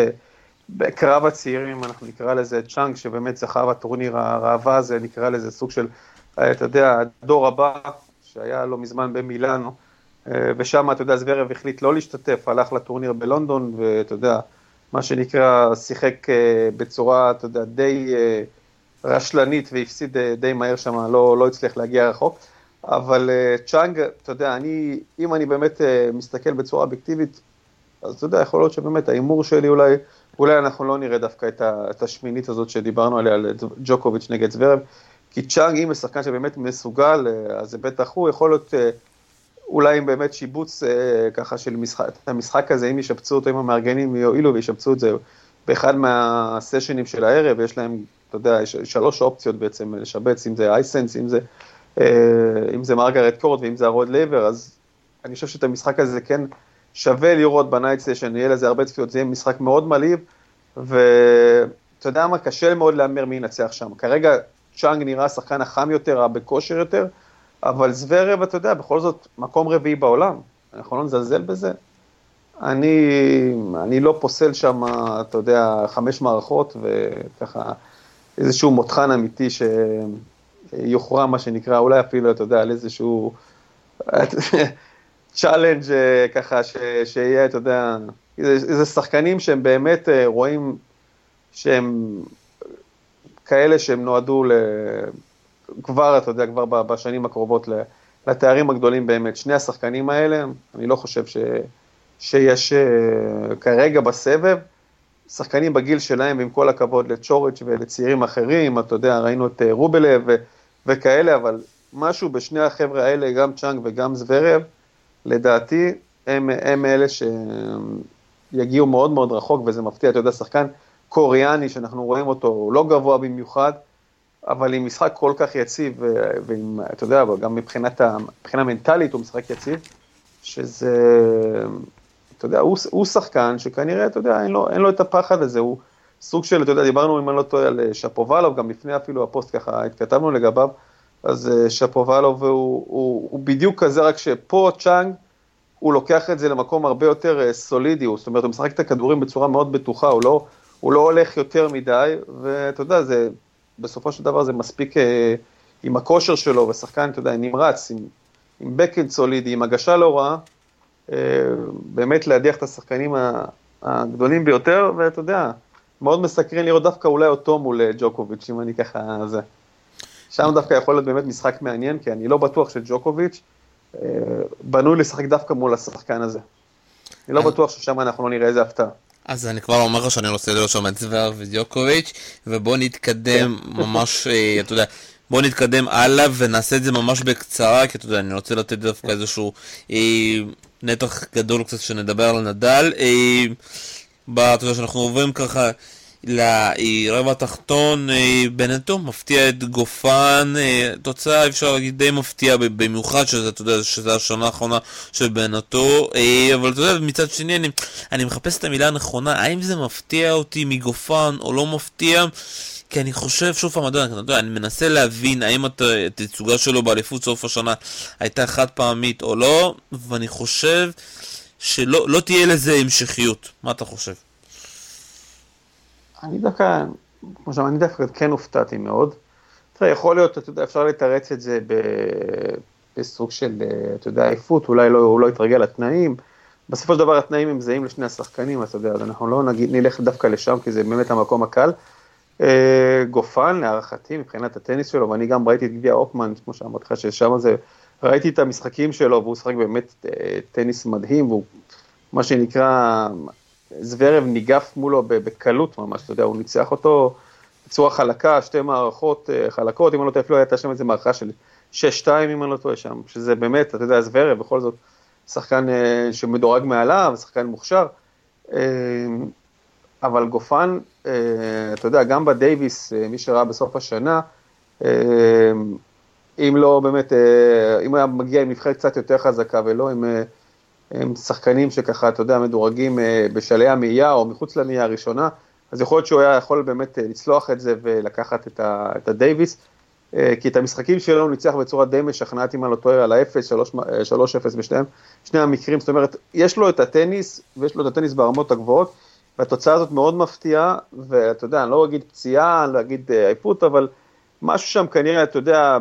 בקרב הצעירים, אנחנו נקרא לזה צ'אנג, שבאמת זכה בטורניר הראווה הזה, נקרא לזה סוג של, אתה יודע, הדור הבא, שהיה לא מזמן במילאנו, ושם, אתה יודע, זוורב החליט לא להשתתף, הלך לטורניר בלונדון, ואתה יודע, מה שנקרא, שיחק בצורה, אתה יודע, די... רשלנית והפסיד אה, די מהר שם, לא, לא הצליח להגיע רחוק. אבל אה, צ'אנג, אתה יודע, אני, אם אני באמת אה, מסתכל בצורה אובייקטיבית, אז אתה יודע, יכול להיות שבאמת ההימור שלי אולי, אולי אנחנו לא נראה דווקא את, ה, את השמינית הזאת שדיברנו עליה, על ג'וקוביץ' נגד זוורב, כי צ'אנג, אם שחקן שבאמת מסוגל, אז זה בטח הוא, יכול להיות אולי עם באמת שיבוץ ככה של משחק, המשחק הזה, אם ישבצו אותו, אם המארגנים יואילו וישבצו את זה באחד מהסשנים של הערב, יש להם אתה יודע, יש שלוש אופציות בעצם לשבץ, אם זה הייסנס, אם זה, אה, אם זה מרגרט קורט ואם זה הרוד לייבר, אז אני חושב שאת המשחק הזה כן שווה לראות ב-night session, יהיה לזה הרבה צפיות, זה יהיה משחק מאוד מלהיב, ואתה יודע מה, קשה מאוד להמר מי ינצח שם. כרגע צ'אנג נראה השחקן החם יותר, בכושר יותר, אבל זוורב, אתה יודע, בכל זאת מקום רביעי בעולם, אנחנו לא נזלזל בזה. אני, אני לא פוסל שם, אתה יודע, חמש מערכות וככה איזשהו מותחן אמיתי שיוכרע, מה שנקרא, אולי אפילו, אתה יודע, על איזשהו challenge ככה, ש, שיהיה, אתה יודע, איזה, איזה שחקנים שהם באמת אה, רואים שהם כאלה שהם נועדו ל... כבר, אתה יודע, כבר בשנים הקרובות לתארים הגדולים באמת. שני השחקנים האלה, אני לא חושב ש... שיש uh, כרגע בסבב, שחקנים בגיל שלהם, ועם כל הכבוד לצ'וריץ' ולצעירים אחרים, אתה יודע, ראינו את uh, רובלב ו- וכאלה, אבל משהו בשני החבר'ה האלה, גם צ'אנג וגם זוורב, לדעתי, הם, הם אלה שיגיעו מאוד מאוד רחוק, וזה מפתיע, אתה יודע, שחקן קוריאני שאנחנו רואים אותו, הוא לא גבוה במיוחד, אבל עם משחק כל כך יציב, ועם, אתה יודע, גם מבחינת, מבחינה מנטלית הוא משחק יציב, שזה, אתה יודע, הוא, הוא שחקן שכנראה, אתה יודע, אין לו, אין לו את הפחד הזה, הוא סוג של, אתה יודע, דיברנו, אם אני לא טועה, על שפובלוב, גם לפני אפילו הפוסט ככה התכתבנו לגביו, אז אה, שפובלוב הוא, הוא, הוא בדיוק כזה, רק שפה צ'אנג, הוא לוקח את זה למקום הרבה יותר אה, סולידי, זאת אומרת, הוא משחק את הכדורים בצורה מאוד בטוחה, הוא לא, הוא לא הולך יותר מדי, ואתה יודע, זה, בסופו של דבר זה מספיק אה, עם הכושר שלו, ושחקן, אתה יודע, נמרץ, עם, עם בקאנד סולידי, עם הגשה לא רעה, אה, באמת להדיח את השחקנים הגדולים ביותר, ואתה יודע, מאוד מסקרן לראות דווקא אולי אותו מול אה, ג'וקוביץ', אם אני ככה, זה. שם דווקא יכול להיות באמת משחק מעניין, כי אני לא בטוח שג'וקוביץ' אה, בנוי לשחק דווקא מול השחקן הזה. אני לא בטוח ששם אנחנו לא נראה איזה הפתעה. אז אני כבר אומר לך שאני רוצה לראות שם את זוור ודיוקוביץ', ובוא נתקדם כן. ממש, אה, אתה יודע, בוא נתקדם הלאה ונעשה את זה ממש בקצרה, כי אתה יודע, אני רוצה לתת דווקא כן. איזשהו אה, נתח גדול קצת שנדבר על נדל. אה, יודע, שאנחנו עוברים ככה לרבע התחתון, אה, בנטו מפתיע את גופן, אה, תוצאה אפשר להגיד די מפתיעה במיוחד, שזה, אתה יודע, שזה השנה האחרונה של בנטו, אה, אבל אתה יודע, מצד שני אני, אני מחפש את המילה הנכונה, האם זה מפתיע אותי מגופן או לא מפתיע? כי אני חושב, שוב פעם, יודע, אני מנסה להבין האם התצוגה שלו באליפות סוף השנה הייתה חד פעמית או לא, ואני חושב שלא לא תהיה לזה המשכיות. מה אתה חושב? אני דווקא, כמו שאמרתי, אני דווקא כן הופתעתי מאוד. תראה, יכול להיות, אתה יודע, אפשר לתרץ את זה בסוג של, אתה יודע, עייפות, אולי לא, הוא לא יתרגל לתנאים. בסופו של דבר התנאים הם זהים לשני השחקנים, אתה יודע, אז אנחנו לא נגיד, נלך דווקא לשם, כי זה באמת המקום הקל. אה, גופן, להערכתי, מבחינת הטניס שלו, ואני גם ראיתי את גביע אופמן, כמו שאמרתי לך, ששם זה, ראיתי את המשחקים שלו, והוא שחק באמת אה, טניס מדהים, והוא מה שנקרא, זוורב ניגף מולו בקלות ממש, אתה יודע, הוא ניצח אותו בצורה חלקה, שתי מערכות אה, חלקות, אם אני לא טועה, אפילו הייתה שם איזה מערכה של 6-2 אם אני לא טועה שם, שזה באמת, אתה יודע, זוורב בכל זאת שחקן שמדורג מעליו, שחקן מוכשר, אבל גופן, אתה יודע, גם בדייוויס, מי שראה בסוף השנה, אם לא באמת, אם היה מגיע עם נבחרת קצת יותר חזקה ולא עם... הם שחקנים שככה, אתה יודע, מדורגים אה, בשלהי המאייה או מחוץ למאייה הראשונה, אז יכול להיות שהוא היה יכול באמת אה, לצלוח את זה ולקחת את, ה, את הדייוויס, אה, כי את המשחקים שלו הוא ניצח בצורה די משכנעת, אם אני לא טועה, על האפס, 3-0 בשניהם, שני המקרים, זאת אומרת, יש לו את הטניס, ויש לו את הטניס ברמות הגבוהות, והתוצאה הזאת מאוד מפתיעה, ואתה יודע, אני לא אגיד פציעה, אני לא אגיד עייפות, אבל משהו שם כנראה, אתה יודע,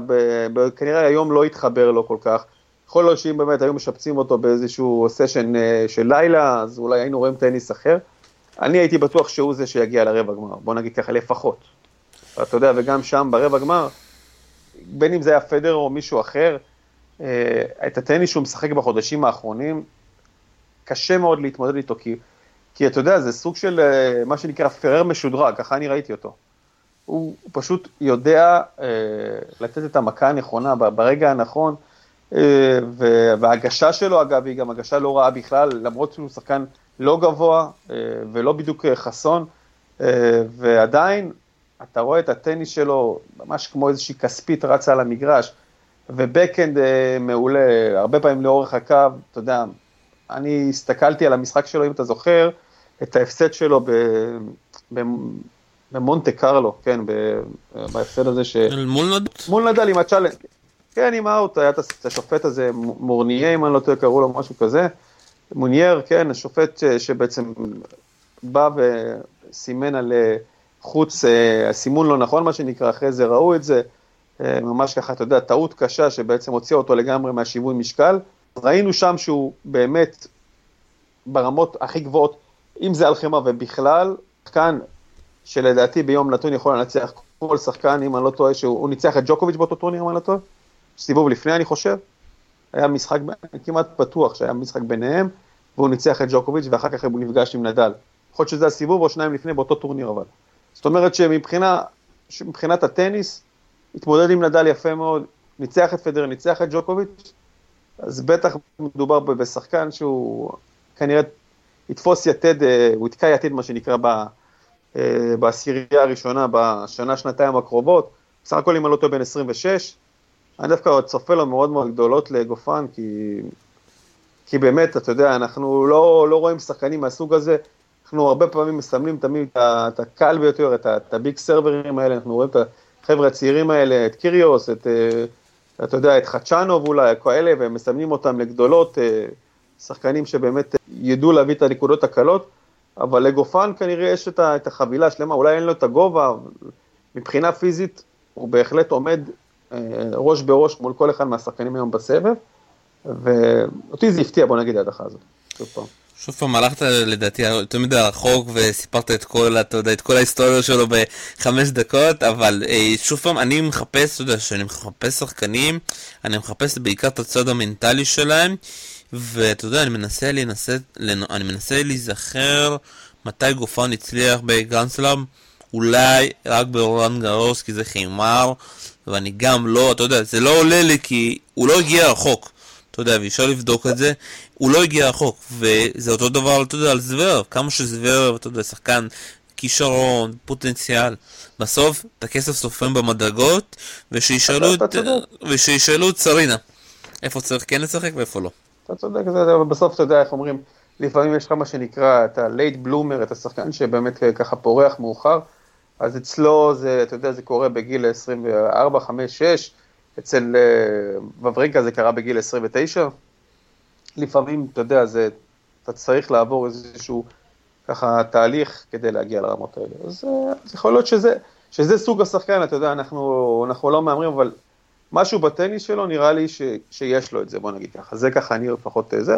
כנראה היום לא התחבר לו כל כך. יכול להיות שאם באמת היו משפצים אותו באיזשהו סשן אה, של לילה, אז אולי היינו רואים טניס אחר. אני הייתי בטוח שהוא זה שיגיע לרבע גמר, בוא נגיד ככה לפחות. אתה יודע, וגם שם ברבע גמר, בין אם זה היה פדר או מישהו אחר, אה, את הטניס שהוא משחק בחודשים האחרונים, קשה מאוד להתמודד איתו, כי, כי אתה יודע, זה סוג של אה, מה שנקרא פרר משודרג, ככה אני ראיתי אותו. הוא, פשוט יודע אה, לתת את המכה הנכונה ברגע הנכון, אה, וההגשה שלו אגב היא גם הגשה לא רעה בכלל, למרות שהוא שחקן לא גבוה אה, ולא בדיוק אה, חסון, ועדיין אתה רואה את הטניס שלו ממש כמו איזושהי כספית רצה על המגרש, ובקאנד מעולה, הרבה פעמים לאורך הקו, אתה יודע, אני הסתכלתי על המשחק שלו, אם אתה זוכר, את ההפסד שלו ב, ב, במונטה קרלו, כן, בהפסד הזה ש... מול נדל? מול נדל עם ה-challenge. כן, עם ה-out, היה את השופט הזה, מורניה, אם אני לא טועה, קראו לו משהו כזה. מונייר, כן, השופט שבעצם בא וסימן על אה, חוץ, אה, הסימון לא נכון, מה שנקרא, אחרי זה ראו את זה. אה, ממש ככה, אתה יודע, טעות קשה שבעצם הוציאה אותו לגמרי מהשיווי משקל. ראינו שם שהוא באמת ברמות הכי גבוהות, אם זה על חימר ובכלל, שחקן שלדעתי ביום נתון יכול לנצח כל שחקן, אם אני לא טועה, שהוא ניצח את ג'וקוביץ' באותו טורניר, אם אני לא טועה, סיבוב לפני אני חושב, היה משחק כמעט פתוח שהיה משחק ביניהם, והוא ניצח את ג'וקוביץ' ואחר כך הוא נפגש עם נדל. יכול להיות שזה הסיבוב או שניים לפני באותו טורניר אבל. זאת אומרת שמבחינת הטניס, התמודד עם נדל יפה מאוד, ניצח את פדר, ניצח את ג'וקוביץ', אז בטח מדובר בשחקן שהוא כנראה יתפוס יתד, אה, הוא יתקע יתד מה שנקרא אה, בעשירייה הראשונה בשנה, שנתיים הקרובות, בסך הכל אם אני לא טועה בן 26, אני דווקא צופה לו מאוד מאוד גדולות לגופן, כי, כי באמת, אתה יודע, אנחנו לא, לא רואים שחקנים מהסוג הזה, אנחנו הרבה פעמים מסמלים תמיד את הקל ביותר, את הביג סרברים האלה, אנחנו רואים את החבר'ה הצעירים האלה, את קיריוס, את, אה, אתה יודע, את חדשנוב אולי, כאלה, והם מסמנים אותם לגדולות, אה, שחקנים שבאמת ידעו להביא את הנקודות הקלות, אבל לגופן כנראה יש את החבילה השלמה, אולי אין לו את הגובה, מבחינה פיזית הוא בהחלט עומד אה, ראש בראש מול כל אחד מהשחקנים היום בסבב, ואותי זה הפתיע, בוא נגיד, ההדחה הזאת, שוב פעם. שוב פעם, הלכת לדעתי יותר מדי רחוק וסיפרת את כל, אתה יודע, את כל ההיסטוריה שלו בחמש דקות, אבל אה, שוב פעם, אני מחפש, אתה יודע, כשאני מחפש שחקנים, אני מחפש בעיקר את הצד המנטלי שלהם, ואתה יודע, אני מנסה להנסה, אני מנסה להיזכר מתי גופן הצליח בגרנדסלאם, אולי רק ברולנד גרוס, כי זה חימר, ואני גם לא, אתה יודע, זה לא עולה לי כי הוא לא הגיע רחוק. אתה יודע, ואפשר לבדוק את זה, הוא לא הגיע רחוק, וזה אותו דבר, אתה יודע, על זוורב, כמה שזוורב, אתה יודע, שחקן כישרון, פוטנציאל, בסוף את הכסף סופרים במדרגות, ושישאלו את, ושישאלו את סרינה, איפה צריך כן לשחק ואיפה לא. אתה צודק, אבל בסוף אתה יודע איך אומרים, לפעמים יש לך מה שנקרא את ה-late bloomer, את השחקן שבאמת ככה פורח מאוחר, אז אצלו זה, אתה יודע, זה קורה בגיל 24, 5, 6, אצל אה, וברינקה זה קרה בגיל 29. לפעמים, אתה יודע, זה, אתה צריך לעבור איזשהו ככה תהליך כדי להגיע לרמות האלה. אז, אה, אז יכול להיות שזה, שזה סוג השחקן, אתה יודע, אנחנו, אנחנו לא מהמרים, אבל משהו בטניס שלו נראה לי ש, שיש לו את זה, בוא נגיד ככה. זה ככה אני לפחות אה, זה.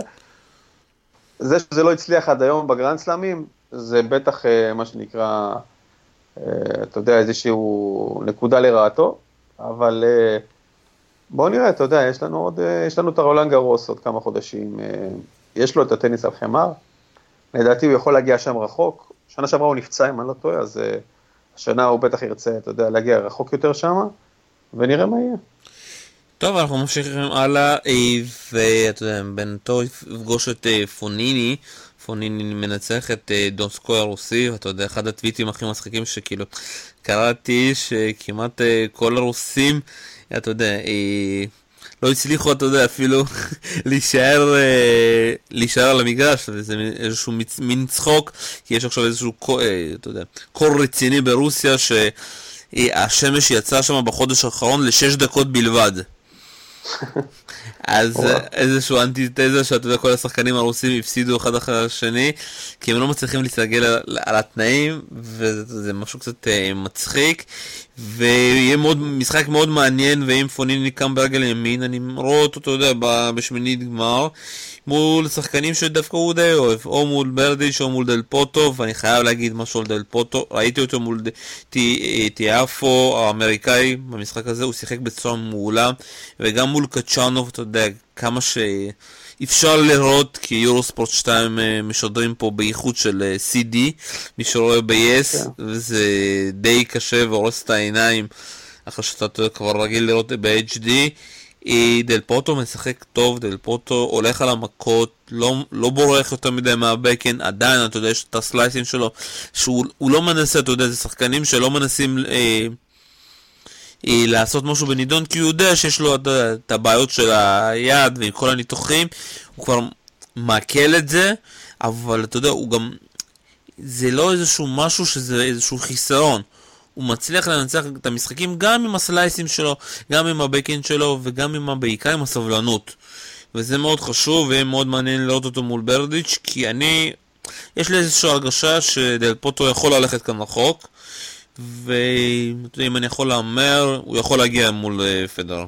זה שזה לא הצליח עד היום בגרנד סלאמים, זה בטח מה שנקרא, אתה יודע, איזשהו נקודה לרעתו, אבל בואו נראה, אתה יודע, יש לנו עוד, אה, יש לנו את הרולנד גרוס עוד כמה חודשים, אה, יש לו את הטניס על חמר, לדעתי הוא יכול להגיע שם רחוק, שנה שעברה הוא נפצע אם אני לא טועה, אז uh, השנה הוא בטח ירצה, אתה יודע, להגיע רחוק יותר שם, ונראה מה יהיה. טוב, אנחנו ממשיכים הלאה, ואתה יודע, בינתו יפגוש את פוניני, פוניני מנצח את דונסקו הרוסי, ואתה יודע, אחד הטוויטים הכי מצחיקים שכאילו קראתי שכמעט כל הרוסים אתה יודע, אה, לא הצליחו, אתה יודע, אפילו להישאר, אה, להישאר על המגרש, וזה איזשהו מין צחוק, כי יש עכשיו איזשהו, אה, אתה יודע, קור רציני ברוסיה, שהשמש יצאה שם בחודש האחרון לשש דקות בלבד. אז איזשהו אנטיתזה שאתה יודע, כל השחקנים הרוסים הפסידו אחד אחרי השני, כי הם לא מצליחים להסתגל על, על התנאים, וזה משהו קצת uh, מצחיק, ויהיה מאוד, משחק מאוד מעניין, ואם פוניני קם ברגל ימין, אני רואה אותו, אתה יודע, בשמינית גמר, מול שחקנים שדווקא הוא די אוהב, או מול ברדיש או מול דל פוטו, ואני חייב להגיד משהו על דל פוטו, ראיתי אותו מול טיאפו האמריקאי במשחק הזה, הוא שיחק בצורה מעולה, וגם מול קצ'אנוב, אתה יודע, כמה ש... אפשר לראות כי יורו ספורט 2 אה, משדרים פה באיכות של אה, CD, מי שרואה ב-yes, כן. וזה די קשה והורס את העיניים אחרי שאתה כבר רגיל לראות ב-HD. דל פוטו משחק טוב, דל פוטו הולך על המכות, לא, לא בורח יותר מדי מהבקן, עדיין, אתה יודע, יש את הסלייסים שלו, שהוא לא מנסה, אתה יודע, זה שחקנים שלא מנסים אה, אה, לעשות משהו בנידון, כי הוא יודע שיש לו את, את הבעיות של היד ועם כל הניתוחים, הוא כבר מעכל את זה, אבל אתה יודע, הוא גם... זה לא איזשהו משהו שזה איזשהו חיסרון. הוא מצליח לנצח את המשחקים גם עם הסלייסים שלו, גם עם הבקאנד שלו וגם עם, בעיקר עם הסבלנות. וזה מאוד חשוב ויהיה מאוד מעניין לראות אותו מול ברדיץ' כי אני, יש לי איזושהי הרגשה שדל פוטו יכול ללכת כאן רחוק ואם אני יכול להמר, הוא יכול להגיע מול אה, פדר.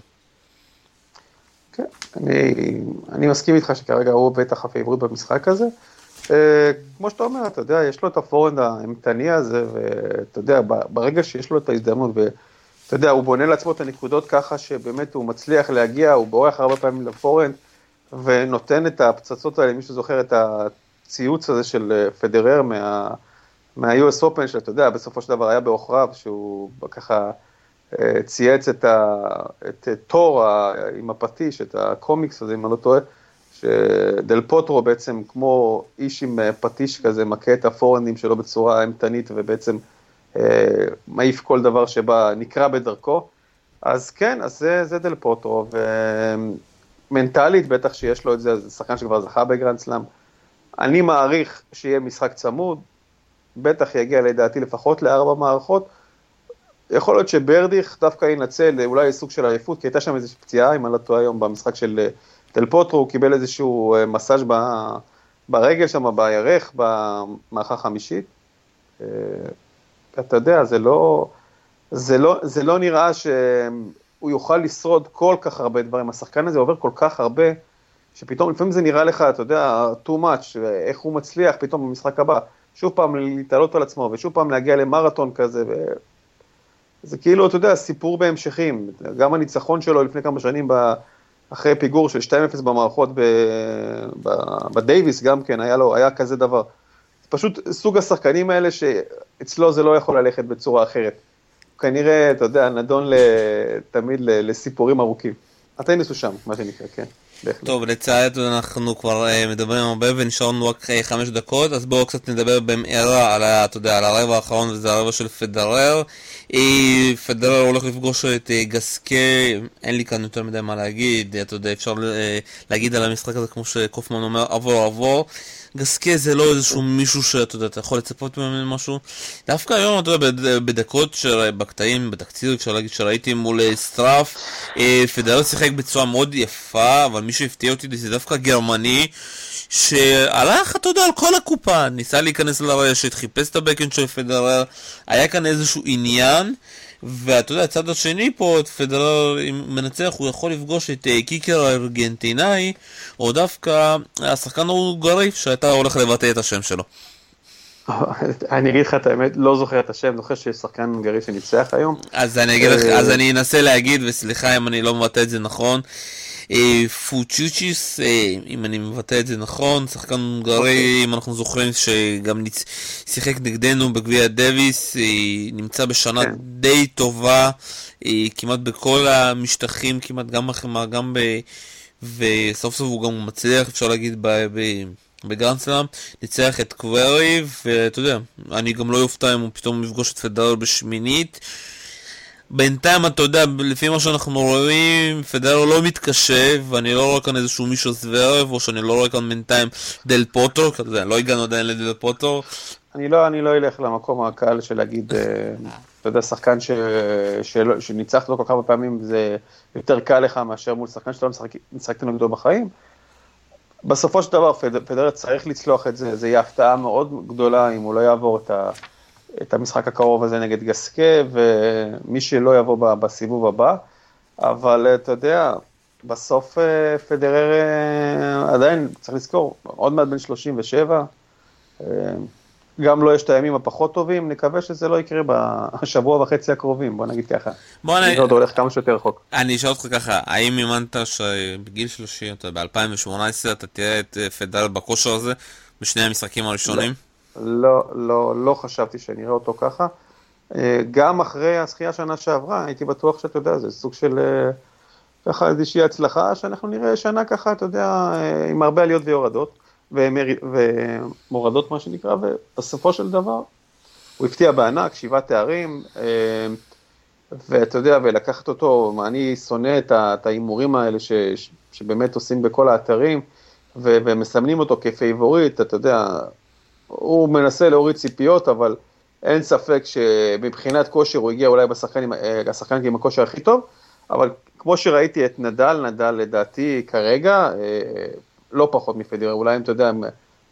כן, אני, אני מסכים איתך שכרגע הוא בטח הפייבוריט במשחק הזה. אה, כמו שאתה אומר, אתה יודע, יש לו את ה-forehand האימתני הזה, ואתה יודע, ברגע שיש לו את ההזדמנות, ואתה יודע, הוא בונה לעצמו את הנקודות ככה שבאמת הוא מצליח להגיע, הוא בורח הרבה פעמים ל-forehand, ונותן את הפצצות האלה, מי שזוכר את הציוץ הזה של אה, פדרר מה, מה-US Open, שאתה יודע, בסופו של דבר היה בעוכריו, שהוא ככה אה, צייץ את, ה, את תור עם הפטיש, את הקומיקס הזה, אם אני לא טועה, שדל פוטרו בעצם כמו איש עם אה, פטיש כזה, מכה את הפורנדים שלו בצורה אימתנית ובעצם אה, מעיף כל דבר שבא, נקרה בדרכו. אז כן, אז זה, זה דל פוטרו, ומנטלית בטח שיש לו את זה, זה שחקן שכבר זכה בגרנד סלאם. אני מעריך שיהיה משחק צמוד, בטח יגיע לדעתי לפחות לארבע מערכות. יכול להיות שברדיך דווקא ינצל אולי סוג של עייפות, כי הייתה שם איזושהי פציעה, אם אני לא טועה היום, במשחק של טל פוטרו, הוא קיבל איזשהו אה, מסאז' ברגל שם, בירך, במערכה החמישית. אה, אתה יודע, זה לא, זה, לא, זה לא נראה שהוא יוכל לשרוד כל כך הרבה דברים. השחקן הזה עובר כל כך הרבה, שפתאום, לפעמים זה נראה לך, אתה יודע, too much, איך הוא מצליח פתאום במשחק הבא. שוב פעם להתעלות על עצמו, ושוב פעם להגיע למרתון כזה, ו... זה כאילו, אתה יודע, סיפור בהמשכים. גם הניצחון שלו לפני כמה שנים ב... אחרי פיגור של 2-0 במערכות בדייוויס גם כן, היה לו, היה כזה דבר. פשוט סוג השחקנים האלה שאצלו זה לא יכול ללכת בצורה אחרת. כנראה, אתה יודע, נדון תמיד לסיפורים ארוכים. הטניס הוא שם, מה שנקרא, כן. טוב, לצעד אנחנו כבר uh, מדברים הרבה ונשארנו רק uh, חמש דקות, אז בואו קצת נדבר במהרה על, אתה יודע, על הרבע האחרון, וזה הרבע של פדרר. Uh, פדרר הולך לפגוש את גסקה, אין לי כאן יותר מדי מה להגיד, אתה יודע, אפשר להגיד על המשחק הזה כמו שקופמן אומר, עבור עבור. גסקה זה לא איזשהו מישהו שאתה יודע, אתה יכול לצפות ממנו משהו. דווקא היום, אתה יודע, בדקות, בקטעים, בתקציר, אפשר להגיד שראיתי מול אה, סטראף, אה, פדרר שיחק בצורה מאוד יפה, אבל מי שהפתיע אותי זה דווקא גרמני. שהלך, אתה יודע, על כל הקופה, ניסה להיכנס לרשת, חיפש את הבקאנד של פדרר, היה כאן איזשהו עניין, ואתה יודע, הצד השני פה, את פדרר מנצח, הוא יכול לפגוש את אה, קיקר הארגנטינאי, או דווקא השחקן ההונגרי, שאתה הולך לבטא את השם שלו. אני אגיד לך את האמת, לא זוכר את השם, זוכר שיש שחקן הונגרי שניצח היום. אז אני אגיד לך, אז אה, אני אנסה להגיד, וסליחה אם אני לא מבטא את זה נכון. אה, פוצ'וצ'יס, אה, אם אני מבטא את זה נכון, שחקן הונגרי, אוקיי. אם אנחנו זוכרים שגם שיחק נגדנו בגביע דוויס, אה, נמצא בשנה כן. די טובה, כמעט בכל המשטחים, כמעט גם בחמאה, גם ב... וסוף סוף הוא גם מצליח, אפשר להגיד, ב... ב... בגרנדסלאם, ניצח את קווירי, ואתה יודע, אני גם לא יופתע אם הוא פתאום יפגוש את פדרל בשמינית. בינתיים, אתה יודע, לפי מה שאנחנו רואים, פדרו לא מתקשה, ואני לא רואה כאן איזשהו מישהו זוורב, או שאני לא רואה כאן בינתיים דל פוטו, כזה, לא הגענו עדיין לדל פוטו. אני לא, אני לא אלך למקום הקל של להגיד, אה, אתה יודע, שחקן ש, של, שניצחת לו כל כך הרבה פעמים, זה יותר קל לך מאשר מול שחקן שאתה לא משחקת נגדו בחיים. בסופו של דבר, פדרר צריך לצלוח את זה, זה יהיה הפתעה מאוד גדולה אם הוא לא יעבור את ה... את המשחק הקרוב הזה נגד גסקה, ומי שלא יבוא בסיבוב הבא, אבל אתה יודע, בסוף אה, פדרר אה, עדיין, צריך לזכור, עוד מעט בן 37, אה, גם לו לא יש את הימים הפחות טובים, נקווה שזה לא יקרה בשבוע וחצי הקרובים, בוא נגיד ככה. בוא נגיד... זה הולך כמה שיותר רחוק. אני אשאל אותך ככה, האם האמנת שבגיל 30, ב-2018 אתה תראה את פדרר בכושר הזה בשני המשחקים הראשונים? לא. לא, לא, לא חשבתי שאני אראה אותו ככה. אה, גם אחרי הזכייה שנה שעברה, הייתי בטוח שאתה יודע, זה סוג של אה, ככה איזושהי הצלחה, שאנחנו נראה שנה ככה, אתה יודע, אה, עם הרבה עליות ויורדות, ומורדות מה שנקרא, ובסופו של דבר, הוא הפתיע בענק, שבעה תארים, ואתה יודע, ולקחת אותו, אני שונא את ההימורים האלה ש, שבאמת עושים בכל האתרים, ומסמנים אותו כפייבוריט, אתה יודע, הוא מנסה להוריד ציפיות, אבל אין ספק שמבחינת כושר הוא הגיע אולי בשחקן, השחקן עם הכושר הכי טוב, אבל כמו שראיתי את נדל, נדל לדעתי כרגע, לא פחות מפדרר, אולי אם אתה יודע,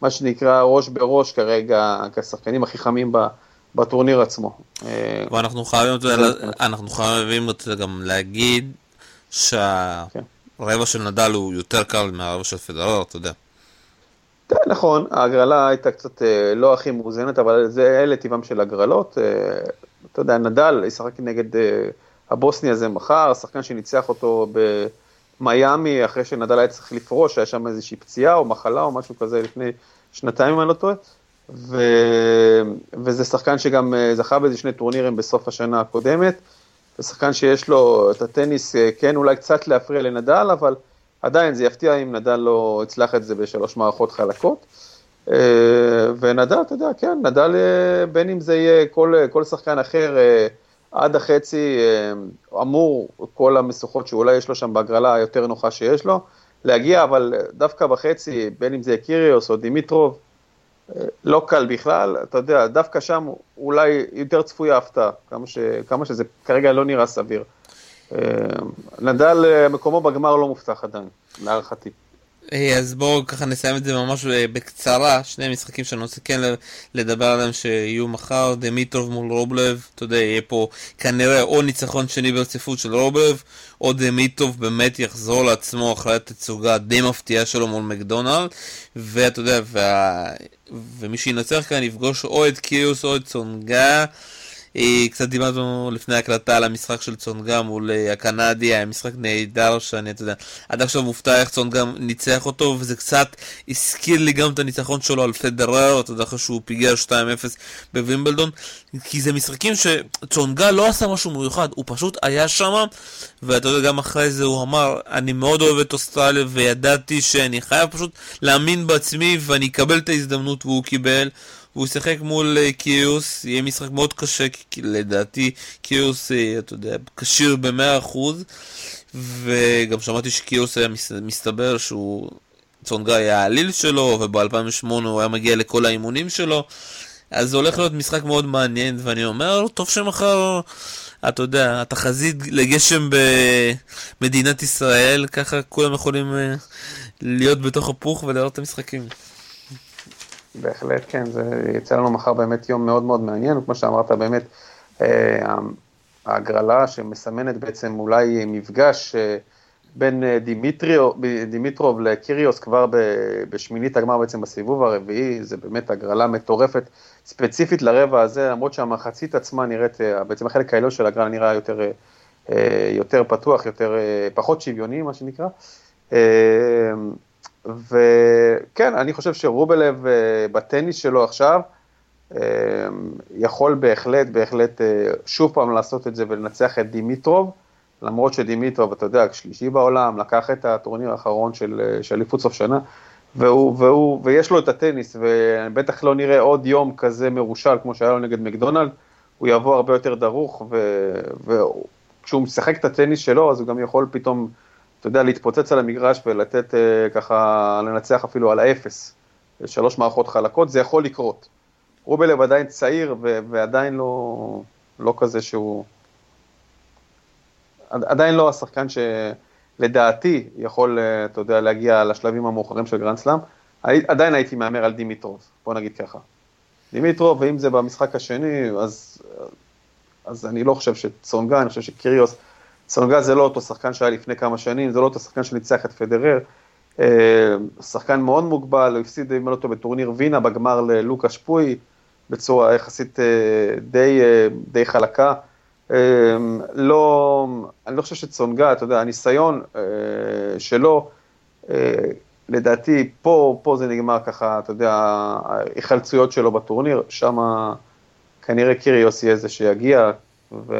מה שנקרא ראש בראש כרגע, כשחקנים הכי חמים בטורניר עצמו. ואנחנו חייבים, אנחנו חייבים גם להגיד שהרבע של נדל הוא יותר קל מהרבע של פדרר, אתה יודע. כן, נכון, ההגרלה הייתה קצת אה, לא הכי מאוזנת, אבל זה אלה טבעם של הגרלות. אה, אתה יודע, נדל ישחק נגד אה, הבוסני הזה מחר, שחקן שניצח אותו במיאמי, אחרי שנדל היה צריך לפרוש, היה שם איזושהי פציעה או מחלה או משהו כזה לפני שנתיים, אם אני לא טועה. ו... וזה שחקן שגם זכה באיזה שני טורנירים בסוף השנה הקודמת. זה שחקן שיש לו את הטניס, כן, אולי קצת להפריע לנדל, אבל... עדיין זה יפתיע אם נדל לא יצלח את זה בשלוש מערכות חלקות. אה, ונדל, אתה יודע, כן, נדל, אה, בין אם זה יהיה כל, כל שחקן אחר, אה, עד החצי אמור, כל המשוכות שאולי יש לו שם בהגרלה היותר נוחה שיש לו, להגיע, אבל דווקא בחצי, בין אם זה קיריוס או דימיטרוב, לא קל בכלל, אתה יודע, דווקא שם אולי יותר צפויה הפתעה, כמה, כמה שזה כרגע לא נראה סביר. אה, נדל אה, מקומו בגמר לא מובטח עדיין, להערכתי. אה, אז בואו ככה נסיים את זה ממש בקצרה, שני משחקים שאני רוצה כן לדבר עליהם שיהיו מחר, דמיטרוב מול רובלב, אתה יודע, יהיה פה כנראה או ניצחון שני ברציפות של רובלב, או דמיטרוב באמת יחזור לעצמו אחרי התצוגה די מפתיעה שלו מול מקדונלד, ואתה יודע, וה... ומי שינצח כאן יפגוש או את קיוס או את צונגה. אה, קצת דיברנו לפני הקלטה על המשחק של צונגה מול אה, הקנדי, היה משחק נהדר שאני, אתה יודע, עד עכשיו מופתע איך צונגה ניצח אותו, וזה קצת הזכיר לי גם את הניצחון שלו על פדרר, אתה יודע, אחרי שהוא פיגר 2-0 בווימבלדון, כי זה משחקים שצונגה לא עשה משהו מיוחד, הוא פשוט היה שם, ואתה יודע, גם אחרי זה הוא אמר, אני מאוד אוהב את אוסטרליה, וידעתי שאני חייב פשוט להאמין בעצמי, ואני אקבל את ההזדמנות, והוא קיבל. והוא ישחק מול אה, קיוס, יהיה משחק מאוד קשה, כי לדעתי קיוס, אה, אתה יודע, כשיר ב-100% וגם שמעתי שקיוס היה מסתבר שהוא, צונגה היה העליל שלו, וב-2008 הוא היה מגיע לכל האימונים שלו, אז זה הולך להיות משחק מאוד מעניין, ואני אומר, טוב שמחר... אתה יודע, התחזית לגשם במדינת ישראל, ככה כולם יכולים אה, להיות בתוך הפוך ולראות את המשחקים. בהחלט כן, זה יצא לנו מחר באמת יום מאוד מאוד מעניין, כמו שאמרת באמת, אה, ההגרלה שמסמנת בעצם אולי מפגש אה, בין אה, דימיטריו, דימיטרוב לקיריוס כבר בשמינית הגמר בעצם בסיבוב הרביעי, זה באמת הגרלה מטורפת, ספציפית לרבע הזה, למרות שהמחצית עצמה נראית, בעצם החלק העליון של הגרלה נראה יותר, יותר פתוח, יותר, פחות שוויוני מה שנקרא. וכן, אני חושב שרובלב אה, בטניס שלו עכשיו, אה, יכול בהחלט, בהחלט אה, שוב פעם לעשות את זה ולנצח את דימיטרוב, למרות שדימיטרוב, אתה יודע, שלישי בעולם, לקח את הטורניר האחרון של אליפות סוף שנה, והוא, והוא, ויש לו את הטניס, ובטח לא נראה עוד יום כזה מרושל כמו שהיה לו נגד מקדונלד, הוא יבוא הרבה יותר דרוך, וכשהוא משחק את הטניס שלו, אז הוא גם יכול פתאום אתה יודע, להתפוצץ על המגרש ולתת אה, ככה, לנצח אפילו על האפס, שלוש מערכות חלקות, זה יכול לקרות. רובלב עדיין צעיר ו- ועדיין לא, לא כזה שהוא... עדיין לא השחקן שלדעתי יכול, אה, אתה יודע, להגיע לשלבים המאוחרים של גרנד סלאם. עדיין הייתי מהמר על דימיטרוב, בוא נגיד ככה. דימיטרוב, ואם זה במשחק השני, אז, אז אני לא חושב שצונגה, אני חושב שקיריוס... סונגה זה לא אותו שחקן שהיה לפני כמה שנים, זה לא אותו שחקן שניצח את פדרר. אה, שחקן מאוד מוגבל, הוא הפסיד, אם לא אותו, בטורניר וינה בגמר ללוקה שפוי, בצורה יחסית אה, די, אה, די חלקה. לא, אני לא חושב שצונגה, אתה יודע, הניסיון שלו, לדעתי, פה, פה זה נגמר ככה, אתה יודע, ההיחלצויות שלו בטורניר, שם כנראה קיריוס יהיה זה שיגיע, ו...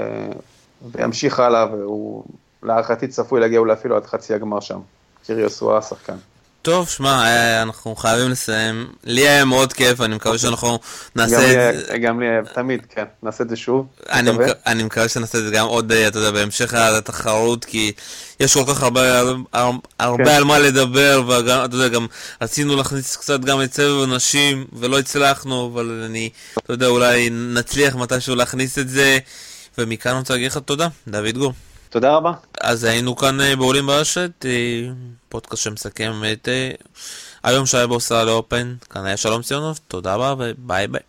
וימשיך הלאה, והוא להערכתי צפוי להגיע אולי אפילו עד חצי הגמר שם. קיריוס הוא השחקן. טוב, שמע, אה, אנחנו חייבים לסיים. לי היה מאוד כיף, אני מקווה אוקיי. שאנחנו נעשה את זה. גם לי, תמיד, כן, נעשה את זה שוב. אני, מקווה. אני שנעשה את זה גם עוד, אה, אתה יודע, בהמשך התחרות, כי יש כל כך הרבה, כן. על מה לדבר, וגם, אתה יודע, גם רצינו להכניס קצת גם את סבב הנשים, ולא הצלחנו, אבל אני, אתה יודע, אולי נצליח מתישהו להכניס את זה, ומכאן אני רוצה להגיד לך תודה, דוד גור. תודה רבה. אז היינו כאן אה, בעולים ברשת, אה, פודקאסט שמסכם את היום שהיה באוסטרליה אופן. כאן היה שלום ציונוב, תודה רבה וביי ביי.